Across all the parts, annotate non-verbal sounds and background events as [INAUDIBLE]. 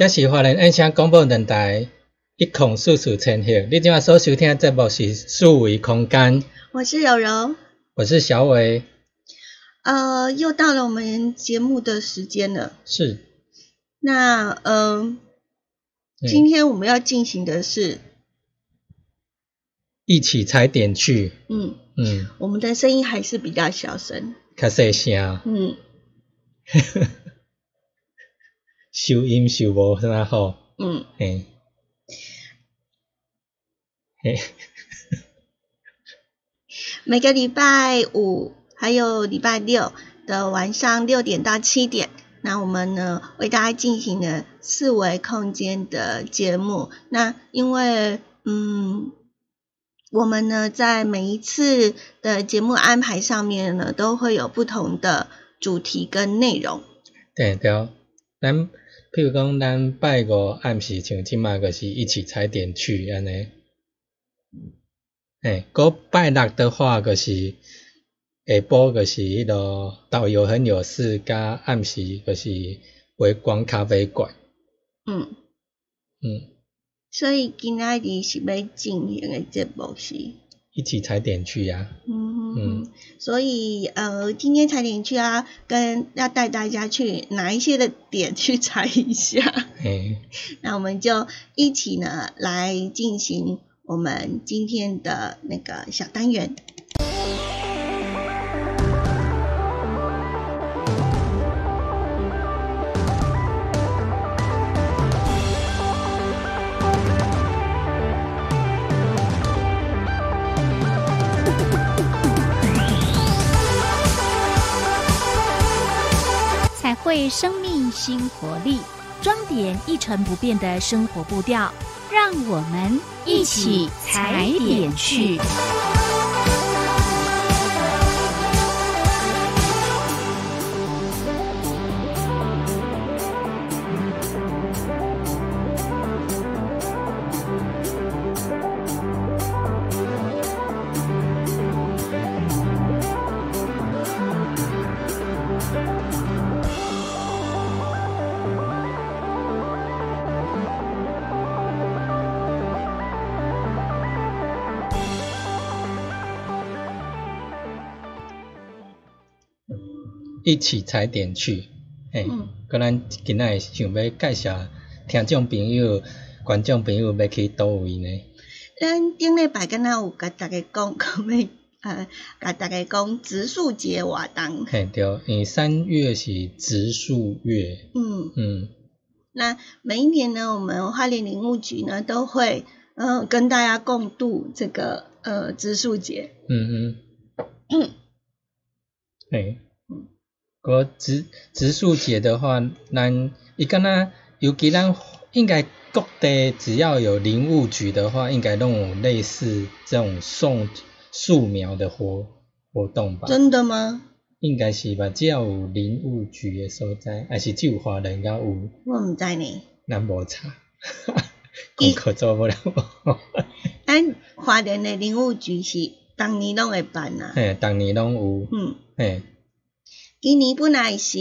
这是华人音响广播电台一孔四四千赫，你今晚所收听的节目是数维空间，我是柔柔，我是小伟，呃，又到了我们节目的时间了。是，那嗯、嗯。今天我们要进行的是，一起踩点去，嗯，嗯，我们的声音还是比较小声，卡细声，嗯，[LAUGHS] 收音收无啥好，嗯，嘿，嘿，[LAUGHS] 每个礼拜五还有礼拜六的晚上六点到七点，那我们呢为大家进行了四维空间的节目。那因为嗯，我们呢在每一次的节目安排上面呢，都会有不同的主题跟内容。对对，咱譬如讲，咱拜五暗时像即马个是一起踩点去安尼，嘿，个拜六的话个是下晡个是迄落导游很有事，甲暗时个是微光咖啡馆，嗯，嗯，所以今仔日是要进行诶节目是。一起踩点去呀、嗯所以呃，今天踩点去啊，跟要带大家去哪一些的点去踩一下，[LAUGHS] 嘿，那我们就一起呢来进行我们今天的那个小单元。为生命新活力，装点一成不变的生活步调，让我们一起踩点去。一起踩点去，嘿嗯，个咱今仔日想要介绍听众朋友、观众朋友要去倒位呢？咱顶礼拜敢若有甲大家讲，[LAUGHS] 讲要呃，甲大家讲植树节活动。嘿，对，因为三月是植树月，嗯，嗯，那每一年呢，我们花莲林务局呢都会呃跟大家共度这个呃植树节。嗯嗯。[CLEARS THROAT] 嘿，个植植树节的话，咱伊敢若尤其咱应该各地只要有林务局的话，应该都有类似这种送树苗的活活动吧？真的吗？应该是吧，只要有林务局的所在，还是只有华人才有？我毋知呢。咱无查，[LAUGHS] 功课做不了。[LAUGHS] 咱华人的林务局是当年拢会办啊。嘿，当年拢有。嗯。嘿。今年本来是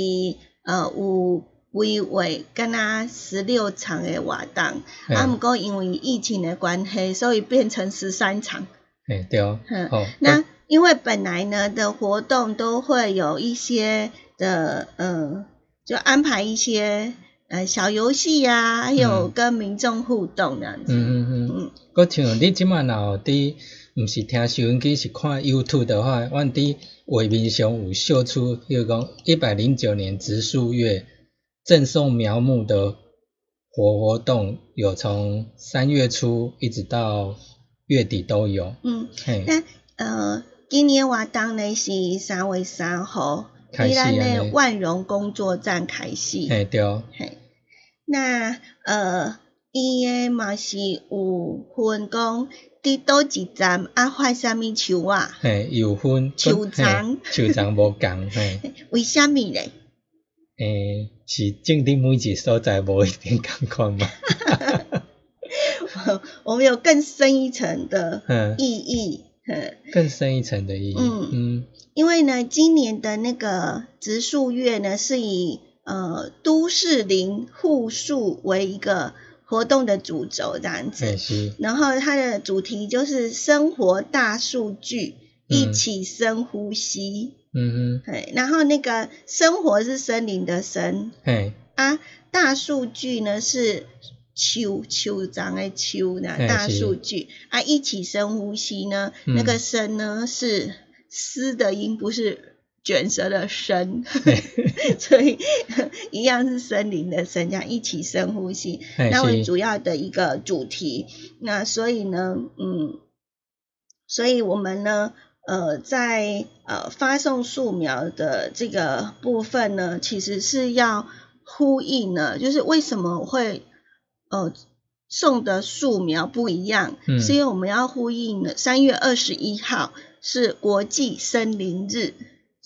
呃有规划敢若十六场的活动，啊，毋过因为疫情的关系，所以变成十三场。嘿，对哦。嗯。哦那。因为本来呢的活动都会有一些的，嗯，就安排一些呃小游戏呀，还有跟民众互动这样子。嗯嗯嗯嗯。搁像你即满若伫，毋是听收音机是看 YouTube 的话，阮伫画面上有秀出，比如讲一百零九年植树月赠送苗木的活活动，有从三月初一直到月底都有。嗯。嘿。那呃。今年活动呢是三月三号，伊咱的万荣工作站开始。嘿对。嘿，那呃，伊个嘛是有分讲，伫倒一站啊发啥物树啊？嘿，有分。树长。树长无共嘿。[LAUGHS] 为虾米咧？诶，是正定每一所在无一定共款嘛？[LAUGHS] 我们有更深一层的意义。更深一层的意义。嗯嗯，因为呢，今年的那个植树月呢，是以呃都市林护树为一个活动的主轴这样子。然后它的主题就是生活大数据，一起深呼吸。嗯哼。对，然后那个生活是森林的森。对。啊，大数据呢是。秋秋长的秋呢，大数据啊，一起深呼吸呢，那个深呢是丝的音，不是卷舌的深，[LAUGHS] 所以一样是森林的森，这样一起深呼吸，那为主要的一个主题。那所以呢，嗯，所以我们呢，呃，在呃发送树苗的这个部分呢，其实是要呼应呢，就是为什么会。呃，送的树苗不一样，是因为我们要呼应呢三月二十一号是国际森林日。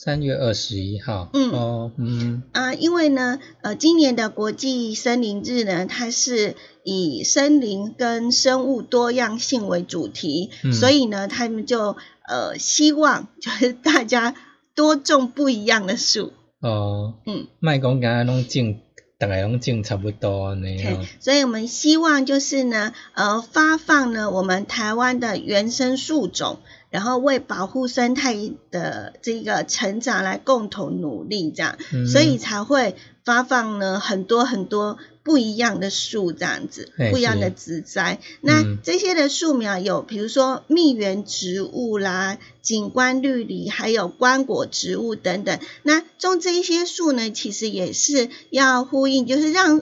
三月二十一号，嗯，哦，嗯，啊，因为呢，呃，今年的国际森林日呢，它是以森林跟生物多样性为主题，所以呢，他们就呃希望 [LAUGHS] 就是大家多种不一样的树。哦，嗯，卖讲刚刚拢种。大概拢种差不多呢。所以我们希望就是呢，呃，发放呢我们台湾的原生树种，然后为保护生态的这个成长来共同努力，这样，所以才会发放呢很多很多。不一样的树这样子，不一样的植栽。那这些的树苗有，比如说蜜源植物啦、景观绿篱，还有观果植物等等。那种这一些树呢，其实也是要呼应，就是让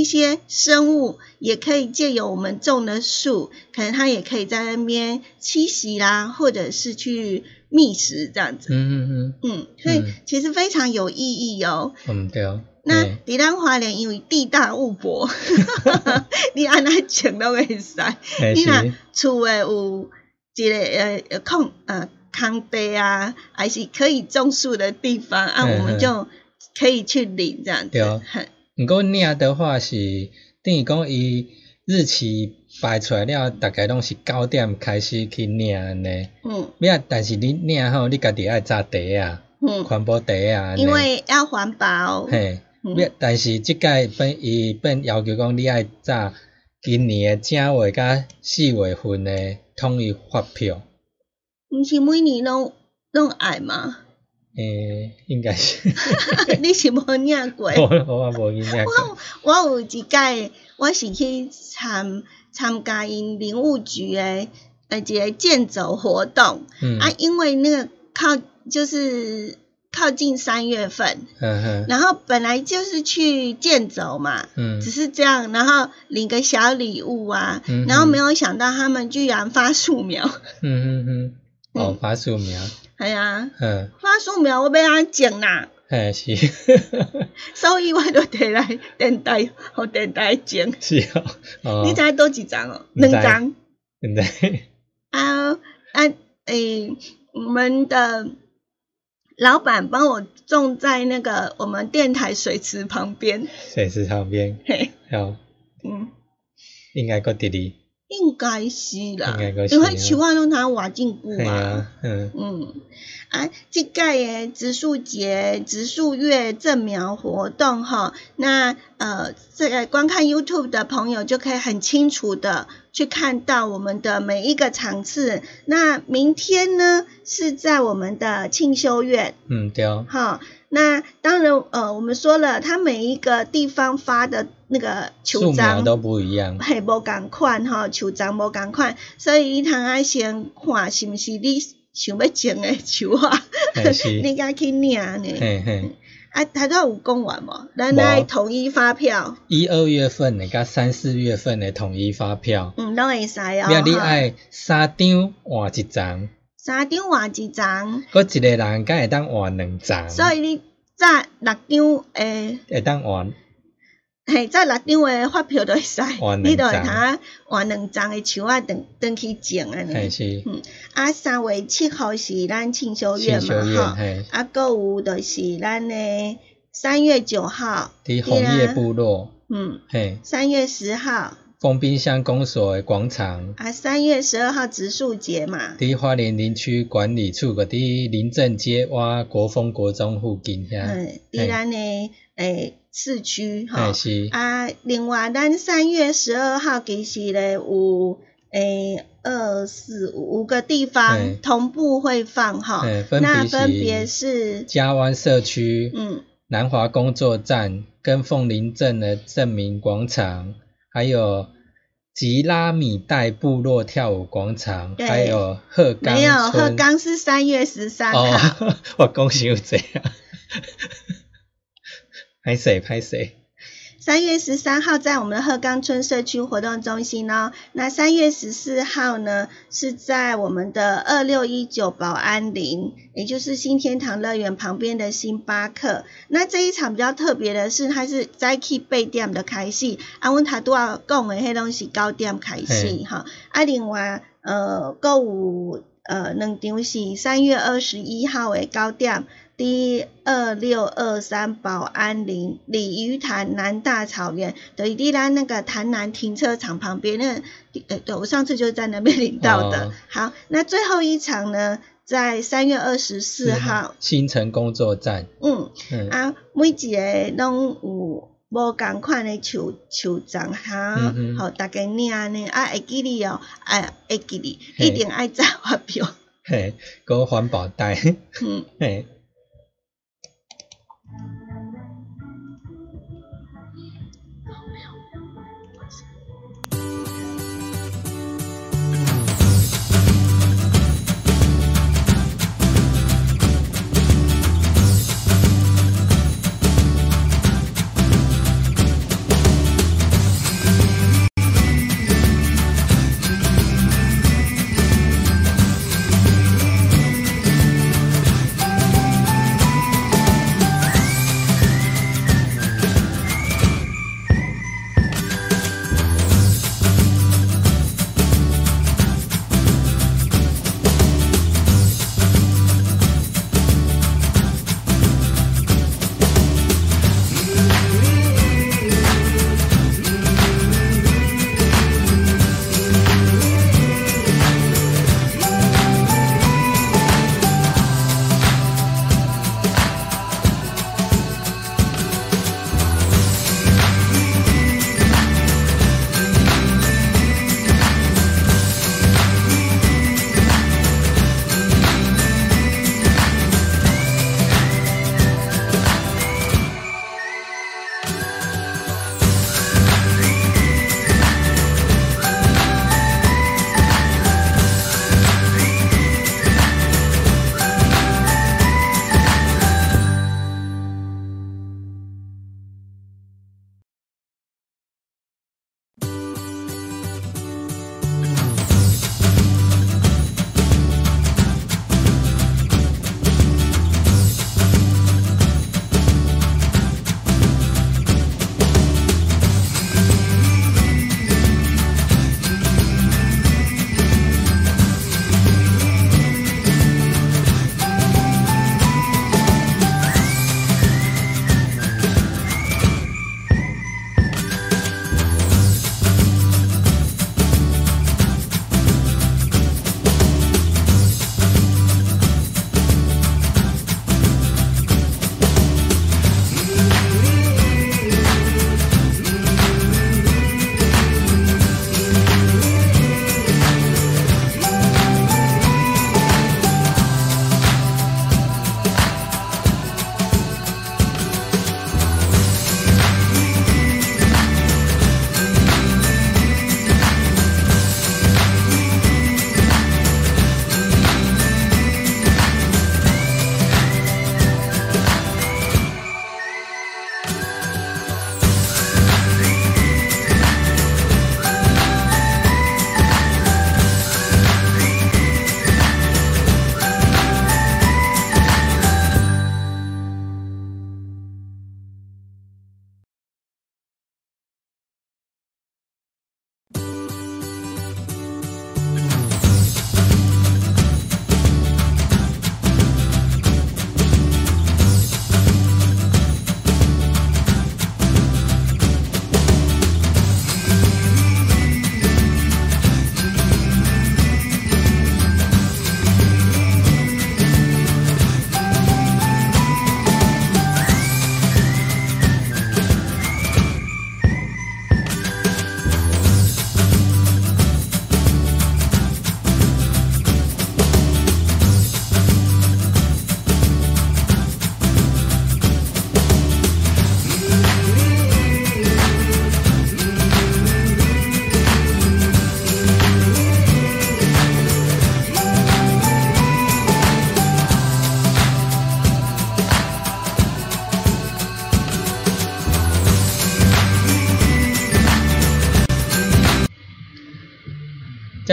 一些生物也可以借由我们种的树，可能它也可以在那边栖息啦，或者是去觅食这样子。嗯嗯嗯。嗯，所以其实非常有意义哦。嗯，对哦。那伫咱花莲因为地大物博，[LAUGHS] 你安那种都会使。你那厝诶有一个呃空呃空地啊，还是可以种树的地方啊，我们就可以去领这样子。毋过领的话是等于讲伊日期排出来了，大概拢是九点开始去领呢。嗯。咩？但是你领吼，你家己爱扎地啊，嗯，环保地啊。因为要环保。嘿。但是即届本伊本要求讲，你爱早今年诶正月甲四月份诶统一发票。毋是每年拢拢爱吗？诶，应该是。[LAUGHS] [LAUGHS] 你是无领过？我我无领过。我我有一届，我是去参参加因林务局诶一个健走活动。嗯。啊，因为那个靠就是。靠近三月份，嗯哼，然后本来就是去健走嘛，嗯只是这样，然后领个小礼物啊，嗯然后没有想到他们居然发树苗，嗯哼哼，哦，[LAUGHS] 发树苗，哎呀，嗯，花树苗我要安种啦，嘿是，[LAUGHS] 所以我就摕来电台，互电台种。是哦，哦，你知多几张哦？两张。对对，啊啊诶，我们的老板帮我种在那个我们电台水池旁边，水池旁边，嘿，好，嗯。应该搁伫哩，应该是啦应该还，是因为树啊拢通活真久啊。嘿啊，嗯，嗯，啊，这届的植树节、植树月正苗活动哈，那呃，这个观看 YouTube 的朋友就可以很清楚的去看到我们的每一个场次。那明天呢是在我们的庆修院，嗯对，哈，那当然呃，我们说了，它每一个地方发的那个球章都不一样，嘿，无共款吼，球章无共款，所以伊通爱先看是毋是你想要种的球啊 [LAUGHS] 你该去领呢。嘿嘿，啊，他都有讲完无？咱来无统一发票，一二月份的甲三四月份的统一发票，嗯，拢会使哦。了你爱三张换一张，三张换一张，搁一个人敢会当换两张，所以你早六张诶，会当换，嘿，早六张诶发票都会使，你就会张通啊换两张诶树啊，等等去种安尼。嘿是，啊，三月七号是咱庆修庆院嘛，吼。嘿，啊，购有就是咱诶三月九号，伫红叶部落，嗯，嘿，三月十号丰滨乡公所的广场，啊，三月十二号植树节嘛，伫花莲林区管理处个伫林正街哇国风国中附近遐，嗯，伫咱的诶市区吼嘿，是，啊，另外咱三月十二号其实咧有诶二四五五个地方同步会放哈。那别分别是是嘉湾社区、嗯。南华工作站跟凤林镇的镇民广场，还有吉拉米代部落跳舞广场，对还有鹤冈没有鹤村。冈是三月十三号。哦，[LAUGHS] 我讲伤济啊，歹势歹势，三月十三号在我们的鹤冈村社区活动中心哦。那三月十四号呢，是在我们的二六一九保安林，也就是新天堂乐园旁边的星巴克。那这一场比较特别的是，它是早起八点的开戏，啊，阮头拄仔讲的迄拢是九点开始哈。啊，另外呃，购有呃两场是三月二十一号的九点。第二六二三保安林鲤鱼潭南大草原，等于伫咱那个潭南停车场旁边那个，呃，对我上次就在那边领到的。哦 [LAUGHS] 好，那最后一场呢，在三月二十四号，新城工作站，嗯嗯，啊，每一个拢有。无共款诶树树丛哈嗯，哼。互大家领呢，啊会记你哦，哎会记你，一定爱再发票，嘿，个环保袋，嗯。嘿，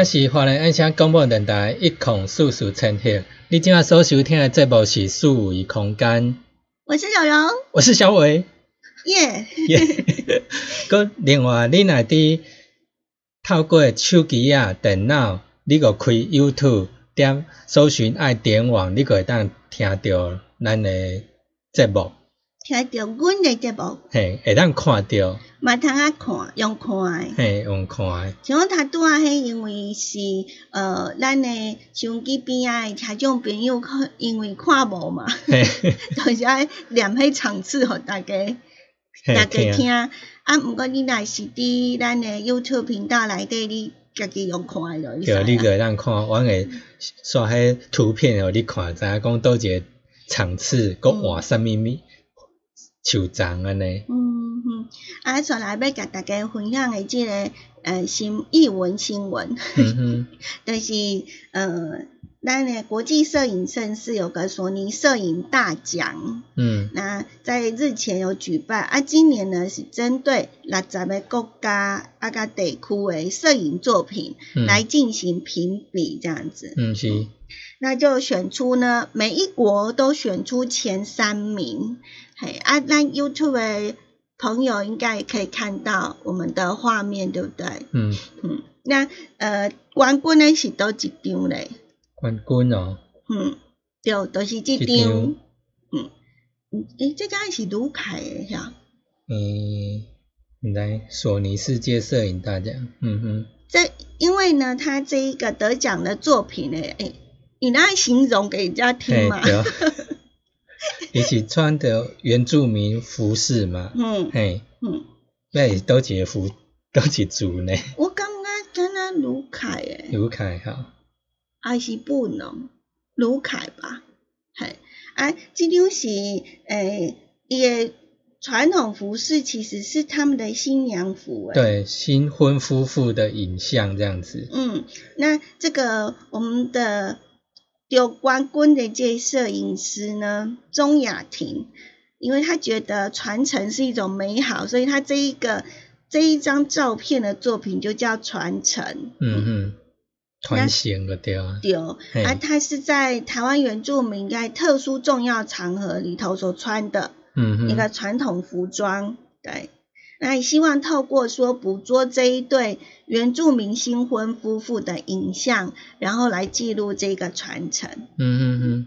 这是华人爱声广播电台一孔四四千赫。你今仔所收听的节目是四维空间，我是小荣，我是小伟。耶！[LAUGHS] 耶！佮另外，你若伫透过手机啊、电脑，你个开 YouTube 点搜寻爱点网，你个会当听到咱的节目。听到阮的节目，嘿，会当看到，嘛通啊看，用看诶，嘿，用看诶。像我拄啊，迄因为是呃，咱诶收音机边仔诶听众朋友，看因为看无嘛，嘿，[LAUGHS] 就是爱念迄场次互大家，大家听。啊，毋过你若是伫咱诶 YouTube 频道内底，你家己用看诶咯。对，你个会当看，阮会刷迄图片互你看，知影讲倒一个场次，搁换啥物物。手账安尼。嗯哼，啊，再来要甲大家分享的即个呃新译文新闻，嗯哼，[LAUGHS] 就是呃，咱的国际摄影盛事有个索尼摄影大奖，嗯，那在日前有举办，啊，今年呢是针对六十个国家啊个地区的摄影作品来进行评比，这样子，嗯是，[LAUGHS] 那就选出呢，每一国都选出前三名。嘿，啊，咱 YouTube 的朋友应该也可以看到我们的画面，对不对？嗯嗯，那呃，冠军呢是倒一张嘞？冠军哦。嗯，对，都是这张。嗯嗯，诶，这张是卢凯的呀。嗯，来索尼世界摄影大奖。嗯哼。这因为呢，他这一个得奖的作品呢，诶，你来形容给人家听嘛。[LAUGHS] 伊是穿的原住民服饰嘛？嗯，嘿，嗯，那是倒一个服，都一组呢？我感觉敢若卢凯诶，卢凯哈，还是不能卢凯吧？嘿，啊，这张是诶，伊个传统服饰其实是他们的新娘服诶，对，新婚夫妇的影像这样子。嗯，那这个我们的。有冠军的这摄影师呢，钟雅婷，因为他觉得传承是一种美好，所以他这一个这一张照片的作品就叫传承。嗯嗯，传承的对啊。对，啊，他是在台湾原住民在特殊重要场合里头所穿的，嗯一个传统服装，对。那希望透过说捕捉这一对原住民新婚夫妇的影像，然后来记录这个传承。嗯嗯嗯。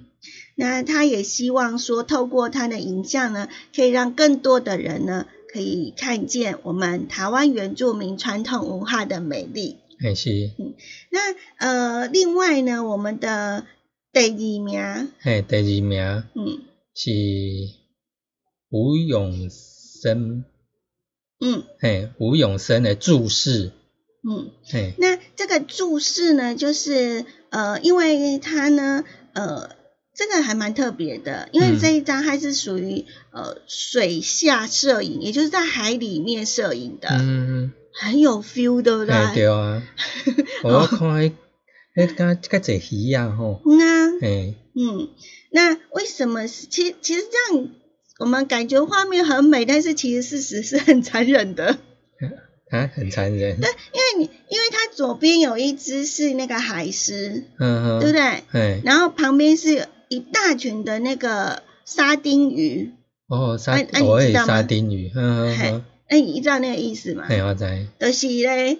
那他也希望说，透过他的影像呢，可以让更多的人呢，可以看见我们台湾原住民传统文化的美丽。还是。嗯。那呃，另外呢，我们的第二名。嘿，第二名。嗯。是吴永生。嗯，嘿，吴永生的注释，嗯，嘿，那这个注释呢，就是呃，因为它呢，呃，这个还蛮特别的，因为这一张它是属于呃水下摄影，也就是在海里面摄影的，嗯，很有 feel，对不对？对啊，[LAUGHS] 我看迄，迄敢甲只鱼啊吼，嗯啊，嘿，嗯，那为什么？其其实这样。我们感觉画面很美，但是其实事实是很残忍的。[LAUGHS] 啊，很残忍。对，因为你因为它左边有一只是那个海狮，嗯哼，对不对？对。然后旁边是一大群的那个沙丁鱼。哦，沙，我也沙丁鱼。嗯哼。哎，你知道那个意思吗？哎，我知。就是嘞。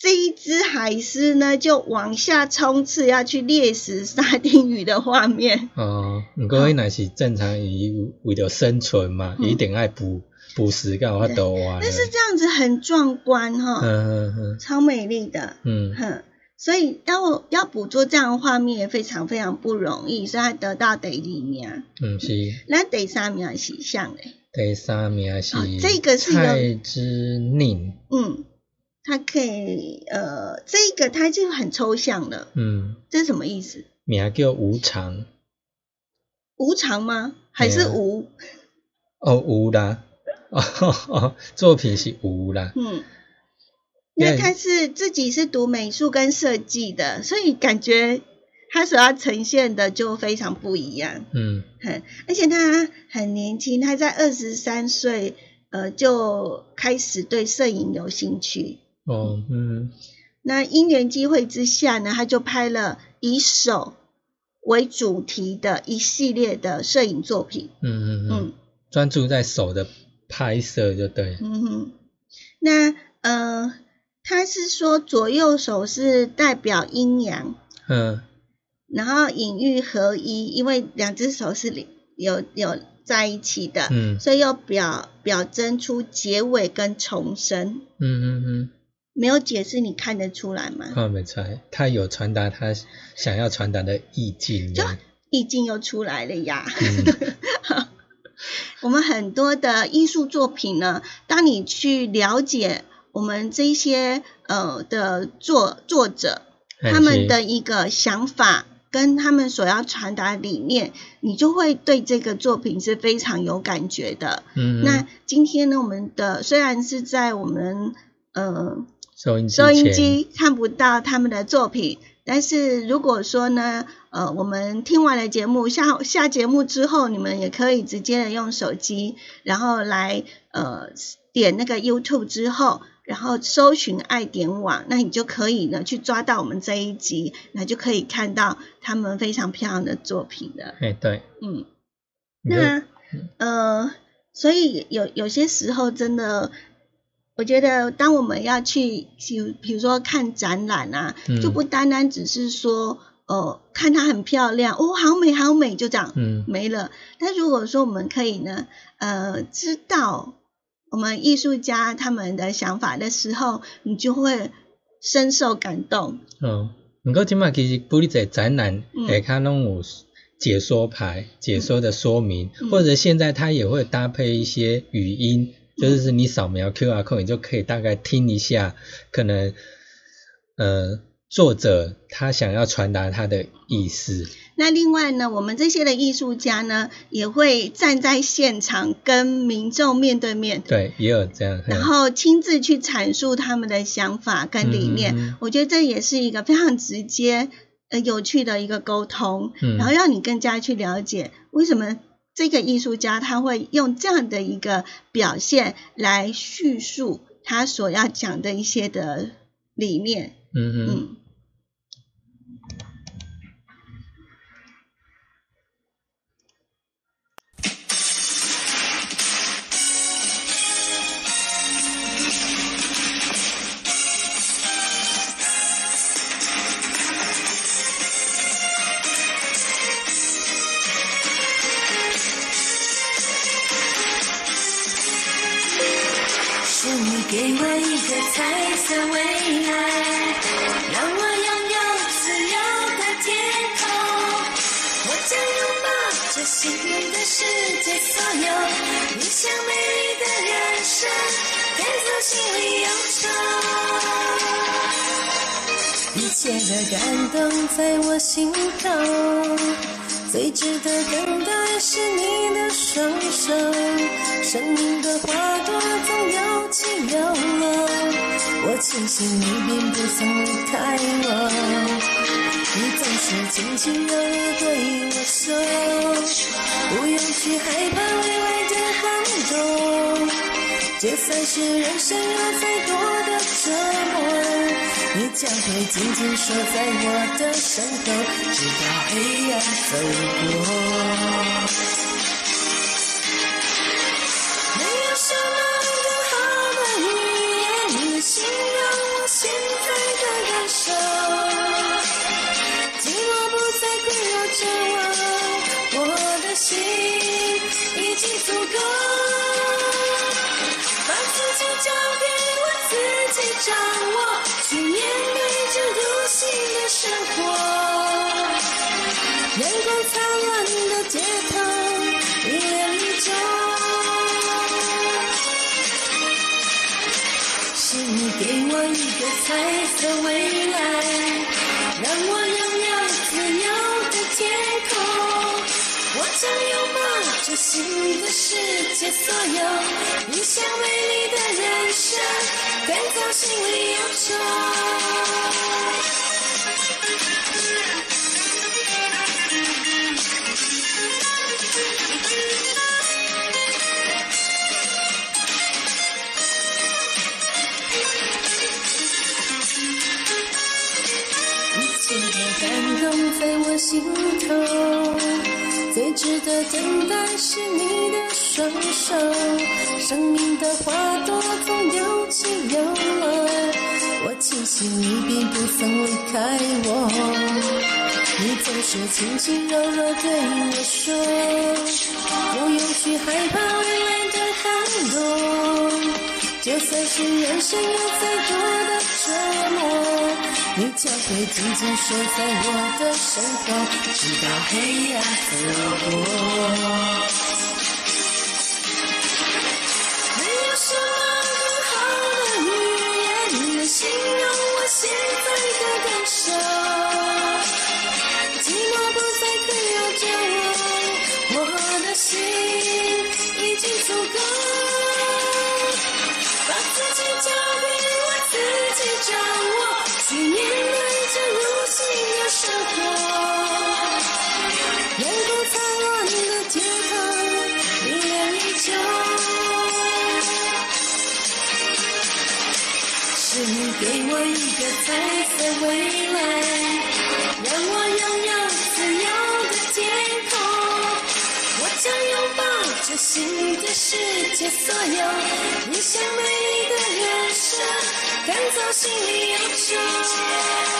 这一只海狮呢，就往下冲刺，要去猎食沙丁鱼的画面。哦，不过伊那是正常鱼为了生存嘛，一定爱捕捕食，干嘛多啊？但是这样子很壮观哈，嗯嗯嗯，超美丽的，嗯哼，所以要要捕捉这样的画面也非常非常不容易，所以他得到第二名。嗯是。[LAUGHS] 那第三名是像嘞？第三名是这个是蔡之宁。嗯。它可以，呃，这个它就很抽象了。嗯，这是什么意思？名叫无常。无常吗？还是无？哦，无啦。哦，[LAUGHS] 作品是无啦。嗯，因为他是自己是读美术跟设计的，所以感觉他所要呈现的就非常不一样。嗯，很，而且他很年轻，他在二十三岁，呃，就开始对摄影有兴趣。哦，嗯，那因缘机会之下呢，他就拍了以手为主题的一系列的摄影作品。嗯嗯嗯，嗯。专注在手的拍摄就对。嗯哼，那呃，他是说左右手是代表阴阳，嗯。然后隐喻合一，因为两只手是里有有在一起的，嗯。所以又表表征出结尾跟重生。嗯嗯嗯，没有解释，你看得出来吗？看没出来，他有传达他想要传达的意境。就意境又出来了呀。嗯 [LAUGHS] 我们很多的艺术作品呢，当你去了解我们这些呃的作作者哎他们的一个想法跟他们所要传达的理念，你就会对这个作品是非常有感觉的。嗯，那今天呢，我们的虽然是在我们呃收音机收音机看不到他们的作品，但是如果说呢，呃，我们听完了节目，下下节目之后，你们也可以直接的用手机，然后来呃点那个 YouTube 之后，然后搜寻爱点网，那你就可以呢去抓到我们这一集，那就可以看到他们非常漂亮的作品了。哎对，嗯，那呃，所以有有些时候真的，我觉得当我们要去，比比如说看展览啊，嗯就不单单只是说，呃，看它很漂亮，哦，好美好美，就这样、嗯没了。但如果说我们可以呢，呃，知道我们艺术家他们的想法的时候，你就会深受感动。哦，不过即马其实不哩在展览嗯下骹拢有解说牌、解说的说明，嗯或者现在它也会搭配一些语音，就是你扫描 QR code，你就可以大概听一下，可能呃作者他想要传达他的意思。那另外呢，我们这些的艺术家呢，也会站在现场跟民众面对面，对，也有这样。然后亲自去阐述他们的想法跟理念。我觉得这也是一个非常直接、呃有趣的一个沟通，嗯然后让你更加去了解为什么这个艺术家他会用这样的一个表现来叙述他所要讲的一些的理念。嗯嗯我庆幸你并不曾离开我，你总是轻轻柔柔对我说，不用去害怕未来的寒冬，就算是人生有再多的折磨，你将会紧紧守在我的身后，直到黑暗走过。的感受，寂寞不再困扰着我，我的心已经足够，把自己交给我自己掌握，去面对这独行的生活。阳光灿烂的街头，一眼我一个彩色未来，让我拥有自由的天空。我将拥抱这新的世界所有，理想美丽的人生，赶走心里忧愁。尽头。最值得等待是你的双手，生命的花朵总有起有落。我庆幸你并不曾离开我。你总是轻轻柔柔对我说，不用去害怕未来的寒冬。就算是人生有再多的折磨，你就会紧紧守在我的身后，直到黑夜走过。给我一个彩色未来。让我拥有自由的天空，我将拥抱这新的世界，所有你想美丽的人生，赶走心里忧愁。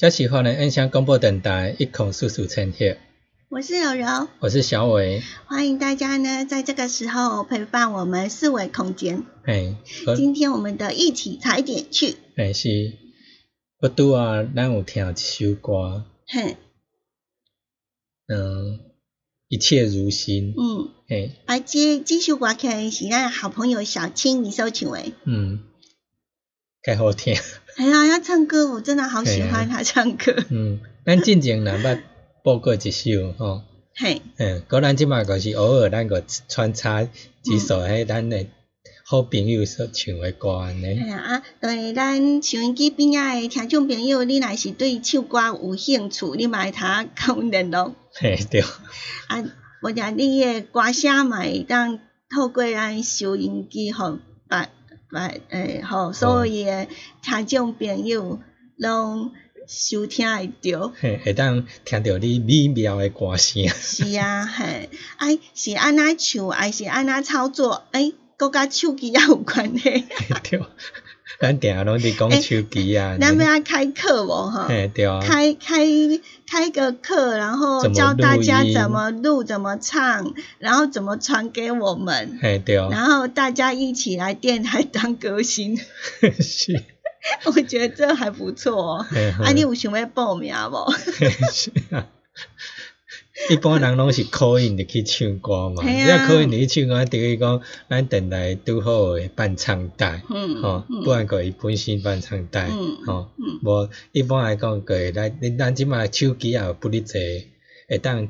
这喜欢的恩香广播电台一孔叔叔陈谢，我是柔柔，我是小伟，欢迎大家呢在这个时候陪伴我们四维空间。嘿，我今天我们的一起踩点去，嘿是，我拄啊，咱有听一首歌，嘿，嗯，一切如新，嗯，嘿，啊，这这首歌曲是咱好朋友小青你所唱的。嗯，介好听，哎呀，他唱歌我真的好喜欢他唱歌。嗯，咱进前若捌播过一首吼，嘿，嗯，果咱即马就是偶尔咱个穿插几首迄咱的好朋友所唱的歌安哎尼，呀啊，对咱收音机边仔的听众朋友，你若是对唱歌有兴趣，你嘛会通甲阮联络。嘿对，啊，或者你的歌声嘛会当透过咱收音机互别别诶，互所有诶听众朋友拢收听会着。嘿，会当听着你美妙诶歌声，是啊，嘿，哎，是安怎唱，还是安怎操作？诶，搁甲手机也有关系。嘿对，[LAUGHS] 咱定下拢伫讲手机啊，咱要爱开课无吼？嘿对啊，开开开个课，然后教大家怎么录、怎么唱，然后怎么传给我们，嘿对，然后大家一起来电台当歌星。[LAUGHS] 是，[LAUGHS] 我觉得这还不错哦。嘿啊，你有想要报名无？是啊。一般人拢是 call in 就去唱歌嘛，你嘿啊。要 call in 就去唱歌，等于讲咱电台拄好诶伴唱带，嗯吼，嗯。不然个伊本身伴唱带，嗯吼。嗯，无一般来讲个会咱咱即卖手机也有不哩济会当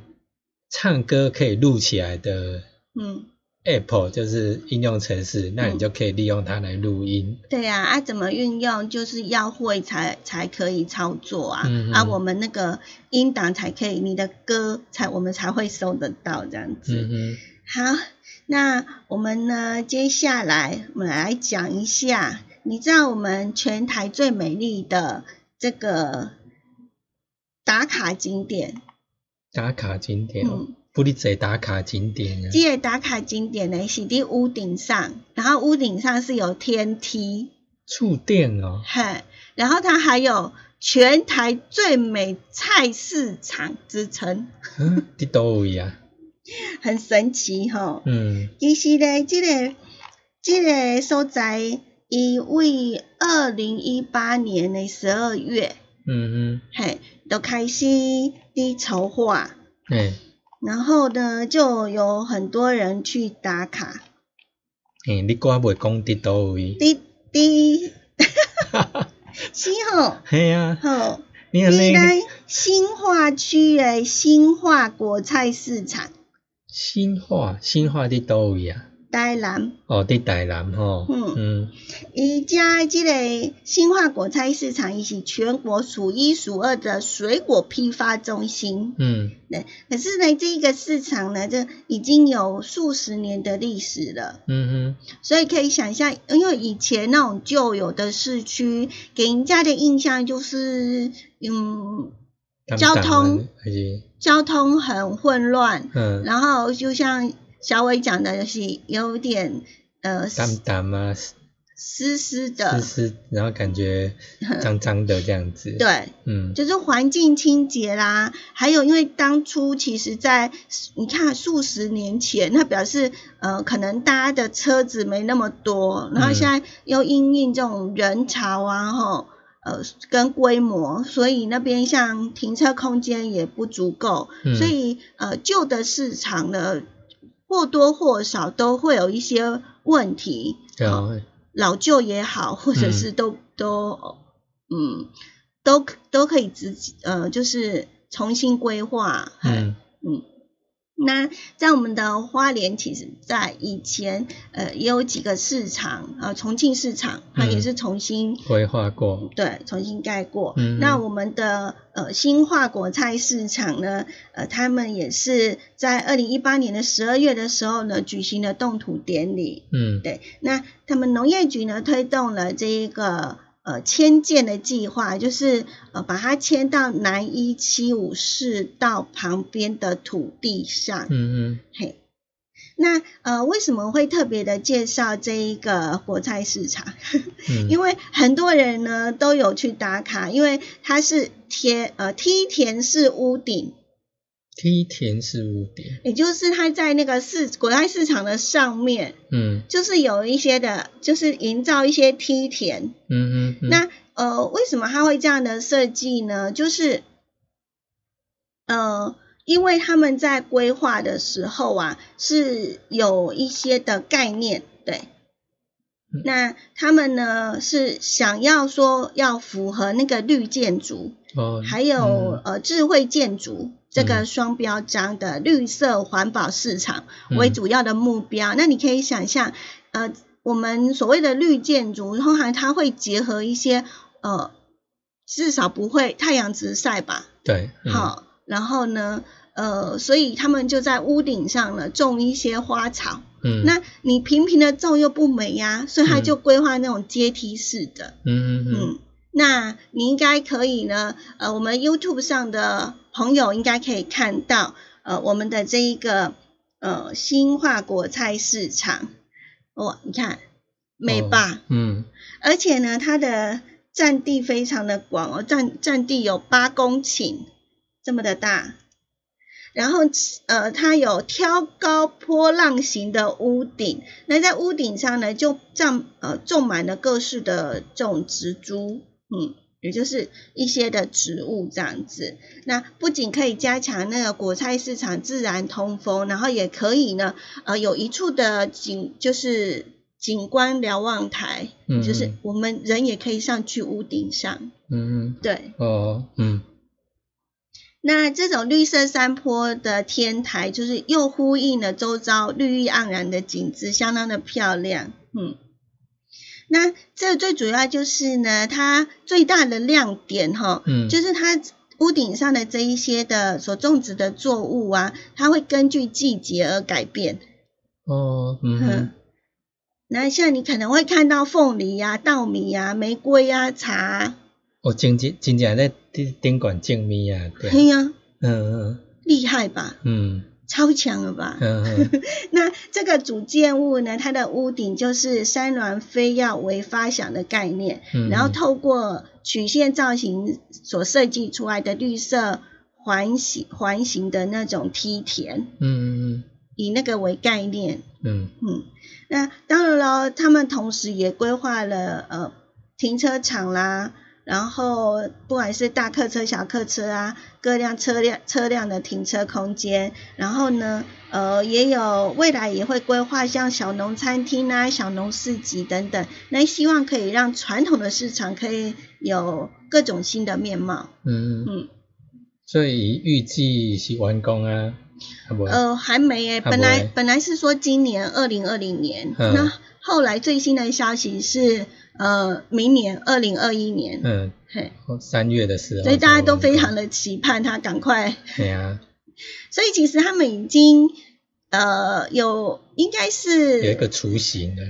唱歌可以录起来的嗯，app，就是应用程式，那你就可以利用它来录音。对呀、啊，怎么运用？就是要会才才可以操作啊，嗯嗯。啊，我们那个音档才可以，你的歌才我们才会收得到这样子。嗯好，那我们呢，接下来我们来讲一下，你知道我们全台最美丽的这个打卡景点，打卡景点，嗯不哩济打卡景点啊，这个打卡景点呢是伫屋顶上，然后屋顶上是有天梯，触电哦，嘿，然后它还有全台最美菜市场之称，嗯，伫倒位啊？[LAUGHS] 很神奇吼。嗯。其实咧，即、个即、个所在，伊为二零一八年的十二月，嗯嗯嘿，就开始伫筹划，嗯，诶、然后呢，就有很多人去打卡，诶、你我袂讲伫倒位，伫伫 [LAUGHS] 是吼，嘿啊，吼，你来新化区诶新化国菜市场，新化新化伫倒位啊？台南。哦，伫台南吼。嗯嗯伊家即个新化果菜市场，伊是全国数一数二的水果批发中心。嗯对，可是呢，这一个市场呢，就已经有数十年的历史了。嗯哼所以可以想象，因为以前那种旧有的市区，给人家的印象就是，嗯，交通交通很混乱，嗯，然后就像小伟讲的，就是有点呃淡淡啊，湿湿湿的，湿湿，然后感觉 [LAUGHS] 脏脏的这样子。，对，嗯就是环境清洁啦，还有因为当初其实在你看数十年前，那表示呃可能大家的车子没那么多，然后嗯现在又因应这种人潮啊，吼。呃，跟规模，所以那边像停车空间也不足够，嗯所以呃旧的市场呢或多或少都会有一些问题，对啊，老旧也好，或者是都、都嗯都都可以直呃就是重新规划，嗯嗯。那在我们的花莲，其实在以前呃也有几个市场，呃重庆市场它也嗯是重新、规划过。对重新盖过。嗯那我们的呃新化果菜市场呢，呃他们也是在二零一八年的十二月的时候呢举行了动土典礼，嗯对，那他们农业局呢推动了这一个呃迁建的计划，就是呃把它迁到南一七五市道旁边的土地上。嗯嗯嘿，那呃为什么会特别的介绍这一个国菜市场？[LAUGHS] 嗯，因为很多人呢都有去打卡，因为它是贴呃梯田式屋顶。梯田式屋顶。也就是它在那个市国菜市场的上面，嗯就是有一些的，就是营造一些梯田，嗯嗯，那呃，为什么他会这样的设计呢？就是呃，因为他们在规划的时候啊，是有一些的概念，对嗯。那他们呢是想要说要符合那个绿建筑，哦，还有、嗯呃智慧建筑这个嗯双标章的绿色环保市场为嗯主要的目标。那你可以想象，呃，我们所谓的绿建筑，通常它会结合一些呃，至少不会太阳直晒吧，对，嗯，好，然后呢，呃，所以他们就在屋顶上呢种一些花草。嗯，那你平平的种又不美呀，所以他嗯就规划那种阶梯式的。嗯嗯嗯嗯，那你应该可以呢，呃，我们 YouTube 上的朋友应该可以看到，呃，我们的这一个呃新化果菜市场，哇，你看美吧？嗯而且呢，它的占地非常的广哦，占占地有八公顷这么的大。然后，呃，它有挑高波浪形的屋顶，那在屋顶上呢，就种呃种满了各式的这种植株，嗯，也就是一些的植物这样子。那不仅可以加强那个果菜市场自然通风，然后也可以呢，呃，有一处的景就是景观瞭望台，嗯就是我们人也可以上去屋顶上，嗯对。嗯，哦，嗯那这种绿色山坡的天台，就是又呼应了周遭绿意盎然的景致，相当的漂亮。嗯，那这最主要就是呢，它最大的亮点哈，嗯，就是它屋顶上的这一些的所种植的作物啊，它会根据季节而改变。哦，嗯嗯哼，那像你可能会看到凤梨呀、稻米呀、玫瑰呀、茶啊，哦，真正真正在顶顶管种米啊，对，嘿呀、嗯厉害吧？嗯超强了吧？[LAUGHS] 那这个主建物呢，它的屋顶就是山峦飞耀为发想的概念，嗯，然后透过曲线造型所设计出来的绿色环形环形的那种梯田，嗯嗯以那个为概念。嗯。嗯，那当然了，他们同时也规划了呃停车场啦，然后不管是大客车、小客车啊，各辆车辆车辆的停车空间，然后呢，呃，也有未来也会规划像小农餐厅啊、小农市集等等，那希望可以让传统的市场可以有各种新的面貌。嗯，嗯，所以预计是完工啊，呃，还没诶，还本来本来是说今年二零二零年，嗯。那后来最新的消息是呃明年二零二一年，嗯，嘿，三月的时候，所以大家都非常，的期盼他赶快。对啊，[LAUGHS] 所以其实他们已经呃有应该是有一个雏形的，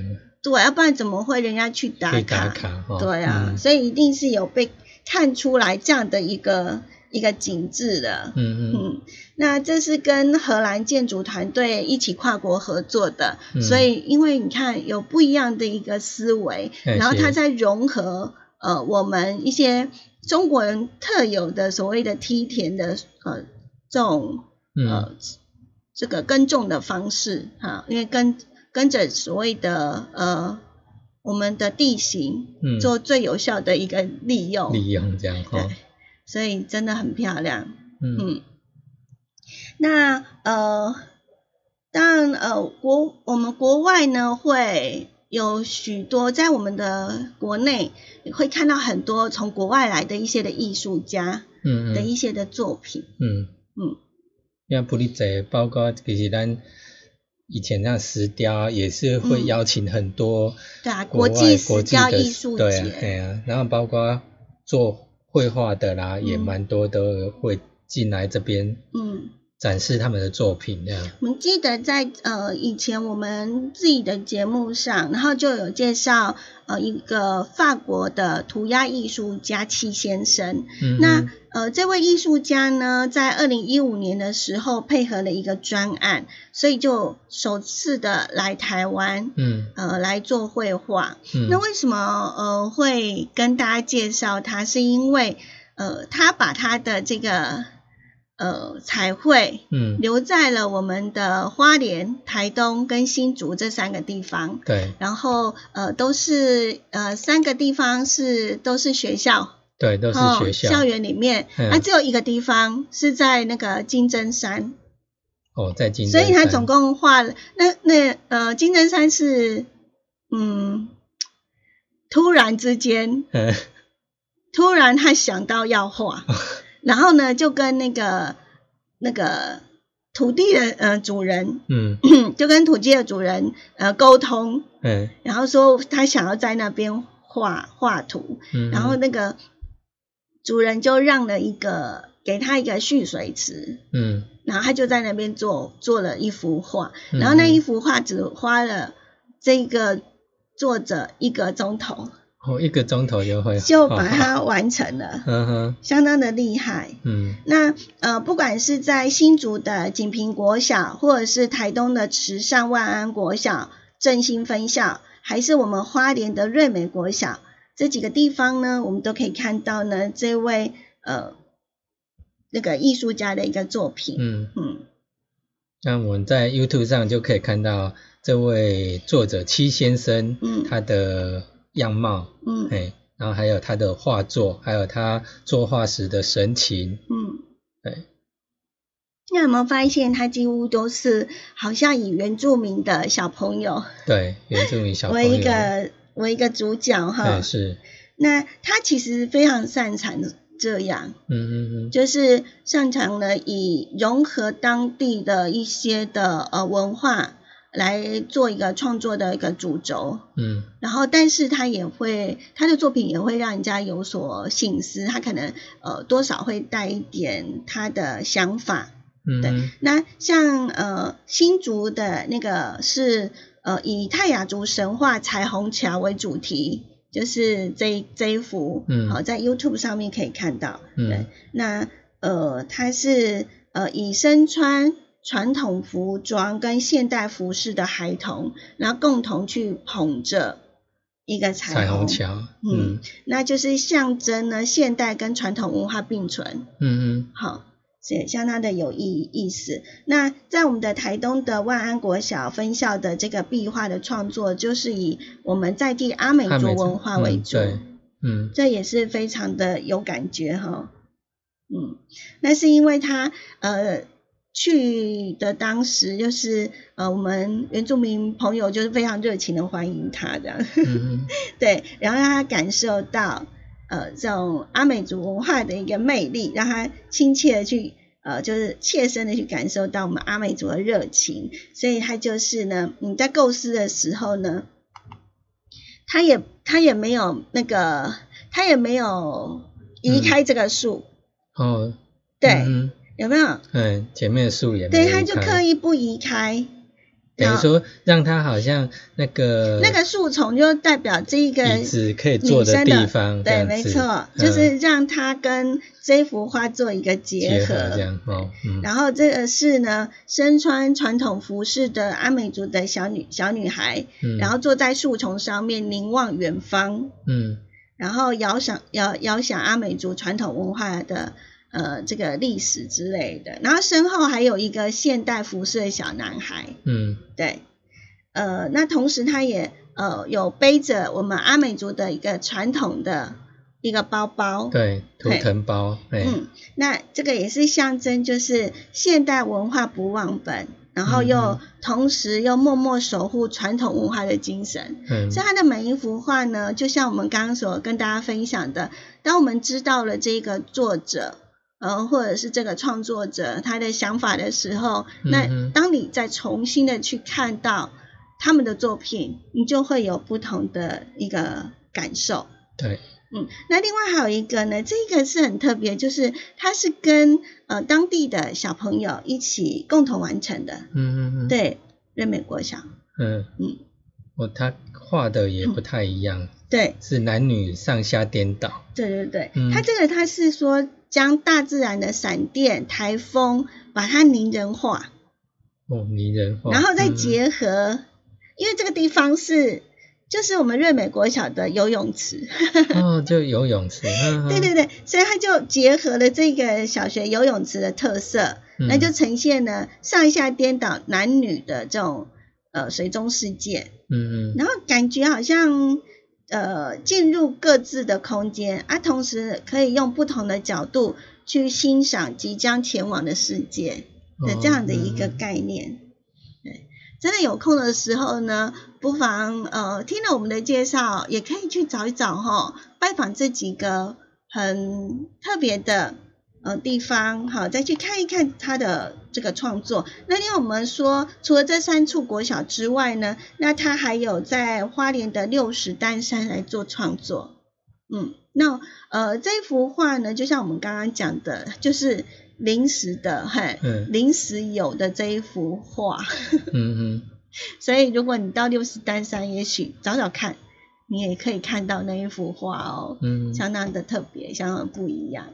对，要不然怎么会人家去打可以打卡？卡哈，对啊，嗯。所以一定是有被看出来这样的一个一个景致的。嗯嗯。嗯，那这是跟荷兰建筑团队一起跨国合作的，嗯。所以因为你看有不一样的一个思维，哎然后它在融合呃我们一些中国人特有的所谓的梯田的呃这种呃嗯这个耕种的方式哈、因为跟跟着所谓的呃我们的地形嗯，做最有效的一个利用，利用这样哈对，，所以真的很漂亮。嗯。嗯，那呃，当然呃，国我们国外呢会有许多在我们的国内会看到很多从国外来的一些的艺术家嗯嗯。的一些的作品。嗯。嗯，像不哩济，包括其实咱以前像石雕啊也是会嗯。邀请很多对啊，国际石雕艺术节，对啊，然后包括做绘画的啦，也嗯蛮多的会进来这边嗯。展示他们的作品这样。我们记得在呃以前我们自己的节目上，然后就有介绍呃一个法国的涂鸦艺术家戚先生。嗯那呃这位艺术家呢，在二零一五年的时候配合了一个专案，所以就首次的来台湾嗯呃来做绘画。嗯，那为什么呃会跟大家介绍他？是因为呃他把他的这个呃彩绘。嗯。留在了我们的花莲、台东跟新竹这三个地方，对。然后呃都是呃三个地方是都是学校，对都是学校校园里面，嗯。那、只有一个地方是在那个金针山，哦，在金所以他总共画了那那呃金针山是嗯突然之间嗯。突然他想到要画，[LAUGHS] 然后呢就跟那个那个土地的呃主人，嗯。[CLEARS THROAT] 就跟土地的主人呃沟通，嗯然后说他想要在那边画画图，嗯，然后那个主人就让了一个给他一个蓄水池，嗯。然后他就在那边做做了一幅画，嗯。然后那一幅画只花了这个作者一个钟头哦一个钟头就会就把哦它完成了，[LAUGHS] 嗯哼。相当的厉害。嗯。那呃，不管是在新竹的锦屏国小，或者是台东的池上万安国小、振兴分校，还是我们花莲的瑞美国小，这几个地方呢，我们都可以看到呢，这位呃那个艺术家的一个作品。嗯，嗯。那我们在 YouTube 上就可以看到这位作者戚先生嗯。他的样貌，嗯。哎，然后还有他的画作，还有他作画时的神情，嗯。对，那有没有发现，他几乎都是好像以原住民的小朋友？对，原住民小朋友，[LAUGHS] 为一个为一个主角哈。对？是，那他其实非常擅长这样，嗯嗯嗯，就是擅长了以融合当地的一些的呃文化来做一个创作的一个主轴，嗯。然后但是他也会他的作品也会让人家有所醒思，他可能呃多少会带一点他的想法。对嗯。对。那像呃新竹的那个是呃以泰雅族神话彩虹桥为主题。就是这一这一幅，嗯。好、在 YouTube 上面可以看到，嗯。对，那呃，它是呃以身穿传统服装跟现代服饰的孩童，然后共同去捧着一个彩虹，桥，嗯嗯那就是象征呢现代跟传统文化并存，嗯嗯好。是相当的有意意思。那在我们的台东的万安国小分校的这个壁画的创作，就是以我们在地阿美族文化为主。嗯嗯这也是非常的有感觉哈。嗯，那是因为它呃去的当时就是呃我们原住民朋友就是非常热情的欢迎他这样，嗯。[LAUGHS] 对，然后让他感受到呃这种阿美族文化的一个魅力，让他亲切的去呃就是切身的去感受到我们阿美族的热情，所以他就是呢你在构思的时候呢，他也他也没有那个他也没有移开这个树，哦，对，嗯有没有？嗯，前面的树也没对，离他就刻意不移开，然后等于说让他好像那个那个树丛就代表这一个椅子可以坐的地方，对，没错，嗯。就是让它跟这幅画做一个结结合。合这样哦，嗯，然后这个是呢，身穿传统服饰的阿美族的小女小女孩，嗯。然后坐在树丛上面凝望远方，嗯。然后遥想遥遥想阿美族传统文化的呃这个历史之类的。然后身后还有一个现代服饰的小男孩，嗯对，呃，那同时他也呃有背着我们阿美族的一个传统的一个包包，对，图腾包，哎，嗯，那这个也是象征就是现代文化不忘本，然后又嗯同时又默默守护传统文化的精神。嗯所以他的每一幅画呢，就像我们刚刚所跟大家分享的，当我们知道了这个作者，呃，或者是这个创作者他的想法的时候，那当你再重新的去看到他们的作品，你就会有不同的一个感受。对，嗯，那另外还有一个呢，这个是很特别，就是它是跟呃当地的小朋友一起共同完成的，嗯嗯嗯，，对，瑞美国小，嗯。嗯，哦，他画的也不太一样，对，是男女上下颠倒，对对对，嗯。它这个他是说将大自然的闪电、台风把它拟人化，哦，拟人化，然后再嗯。结合，因为这个地方是就是我们瑞美国小的游泳池，哦，就游泳池，嗯 [LAUGHS] 对对，对，所以它就结合了这个小学游泳池的特色，嗯。那就呈现了上下颠倒男女的这种呃水中世界，嗯嗯。然后感觉好像呃进入各自的空间啊，同时可以用不同的角度去欣赏即将前往的世界的这样的一个概念。对，真的有空的时候呢，不妨呃听了我们的介绍，也可以去找一找哈，拜访这几个很特别的呃地方，好，再去看一看他的这个创作。那另外我们说，除了这三处国小之外呢，那他还有在花莲的六十丹山来做创作。嗯，那呃这一幅画呢，就像我们刚刚讲的，就是临时的，嘿，嗯临时有的这一幅画。[LAUGHS] 嗯嗯，所以如果你到六十丹山，也许找找看，你也可以看到那一幅画哦，嗯相当的特别，相当的不一样。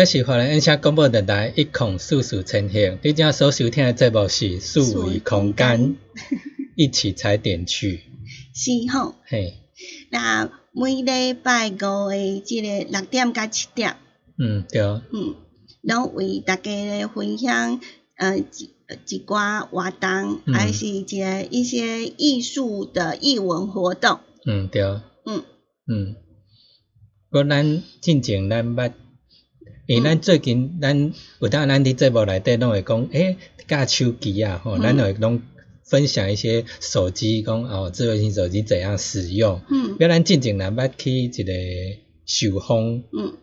这是华人音响广播电台一空四四成行，你正所收听的节目是数维空间，一起踩点去。是吼。嘿，那每礼拜五的即个六点到七点，嗯对，嗯，拢为大家咧分享呃一一寡活动，嗯还是一个一些艺术的艺文活动。嗯对，嗯嗯。不，咱进前咱捌，因为咱最近咱有当咱伫节目内底拢会讲，诶，教手机啊，吼，嗯。咱会拢分享一些手机，讲哦，智慧型手机怎样使用。嗯。比如咱进前咱捌去一个秀峰嗯，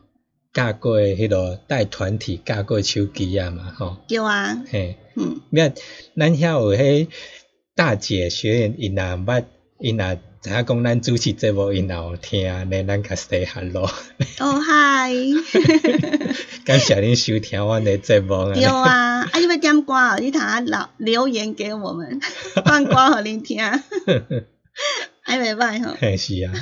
教过迄落带团体教过手机啊嘛，吼，有啊，嘿。嗯。你看，咱遐有迄大姐学员，因若捌，因若知影讲咱主持节目，因若有听，来咱甲 say hello，哦 [LAUGHS] 嗨，[LAUGHS] 感谢恁收听阮的节目对啊。啊，啊你要点歌哦，你通留留言给我们，[LAUGHS] 放歌互恁听，还袂歹吼。嘿，是啊，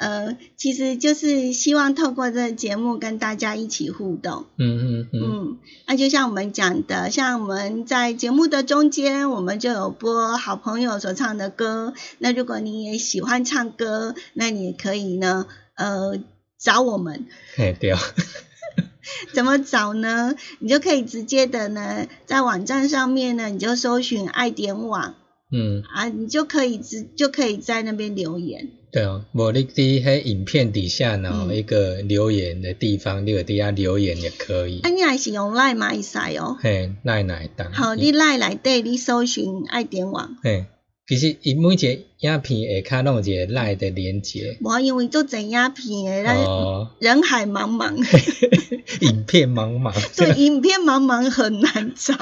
呃，其实就是希望透过这个节目跟大家一起互动。嗯嗯嗯，嗯，那就像我们讲的，像我们在节目的中间，我们就有播好朋友所唱的歌。那如果你也喜欢唱歌，那你也可以呢，呃，找我们。嘿对，[LAUGHS] [LAUGHS] 怎么找呢？你就可以直接的呢，在网站上面呢，你就搜寻爱点网嗯啊，你就可以直就可以在那边留言。对哦，无你伫迄影片底下呢嗯一个留言的地方，你有底下留言也可以啊，。你还是用 Line 嘛，会使哦。嘿，奈奈当。好，你 Line 内底你搜寻爱点网。嘿，其实伊每一个影片下骹拢有一个赖的连接。无因为做整影片诶，咱哦，人海茫茫，[LAUGHS] 影片茫茫。[LAUGHS] 对，影片茫茫很难找。[LAUGHS]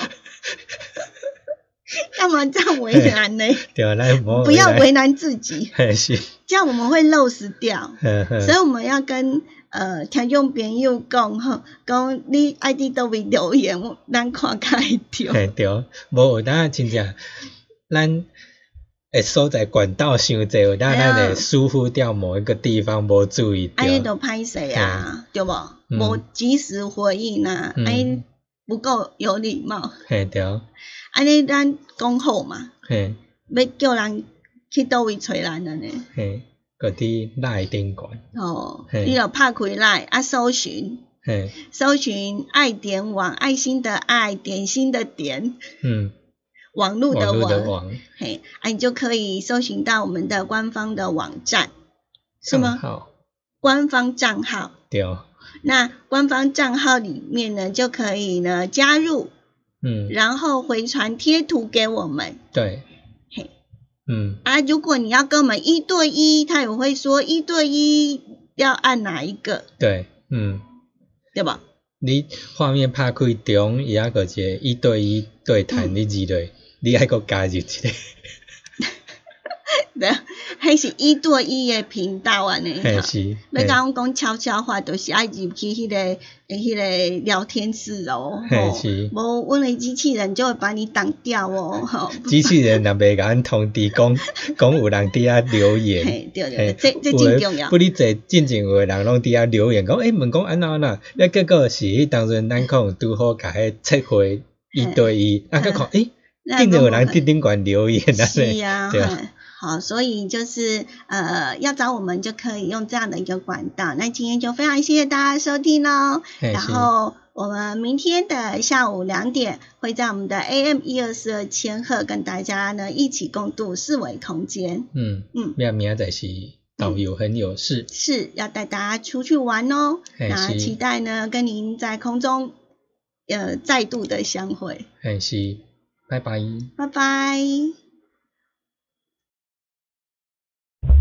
干嘛这样为难呢？不要为难自己，嘿是，这样我们会漏失掉。[LAUGHS] 所以我们要跟呃听众朋友讲吼，讲你 ID 都位留言，我咱看较会着。嘿对，无有当真正咱诶所在管道伤侪，有当咱会疏忽掉某一个地方无注意安尼掉。就歹势啊，对无？嗯无及时回应啊，嗯安尼不够有礼貌。嘿对，安尼咱讲好嘛，嘿。要叫人去倒位找咱了呢？嘿，个伫赖顶管，哦，嘿。你就拍开来啊，搜寻。嘿，搜寻爱点网，爱心的爱，点心的点，嗯，网络的网络的网，嘿，啊，你就可以搜寻到我们的官方的网站，是吗？账号。官方账号，对，那官方账号里面呢，就可以呢加入，嗯，然后回传贴图给我们。对，嘿，嗯，啊，如果你要跟我们一对一，他也会说一对一要按哪一个，对，嗯。对吧？你画面拍开中，伊还个一个一对一对谈，嗯你记得，你还个加入一个，对，还是一对一的频道安尼。嘿是，要甲阮讲悄悄话，就是爱入去迄、个诶，迄、个聊天室哦，吼。嘿是。无阮的机器人就会把你挡掉哦，[LAUGHS] 吼。机器人若袂甲阮通知讲 [LAUGHS] 讲有人伫遐留言，嘿，对对嘿对，这这真重要。不。哩坐进前有诶人拢伫遐留言讲，诶、问讲安怎安怎，那结果是迄当阵咱可能拄好甲迄测回一对一，啊，佮看诶，那竟然有人都伫顶管留言啊，是啊、对嘿好，所以就是呃，要找我们就可以用这样的一个管道。那今天就非常谢谢大家收听喽。然后我们明天的下午两点会在我们的 AM 一二四二千赫跟大家呢一起共度四维空间。嗯，嗯，明明仔载是导游很有事，是要带大家出去玩哦。那期待呢跟您在空中呃再度的相会。嘿是，拜拜。拜拜。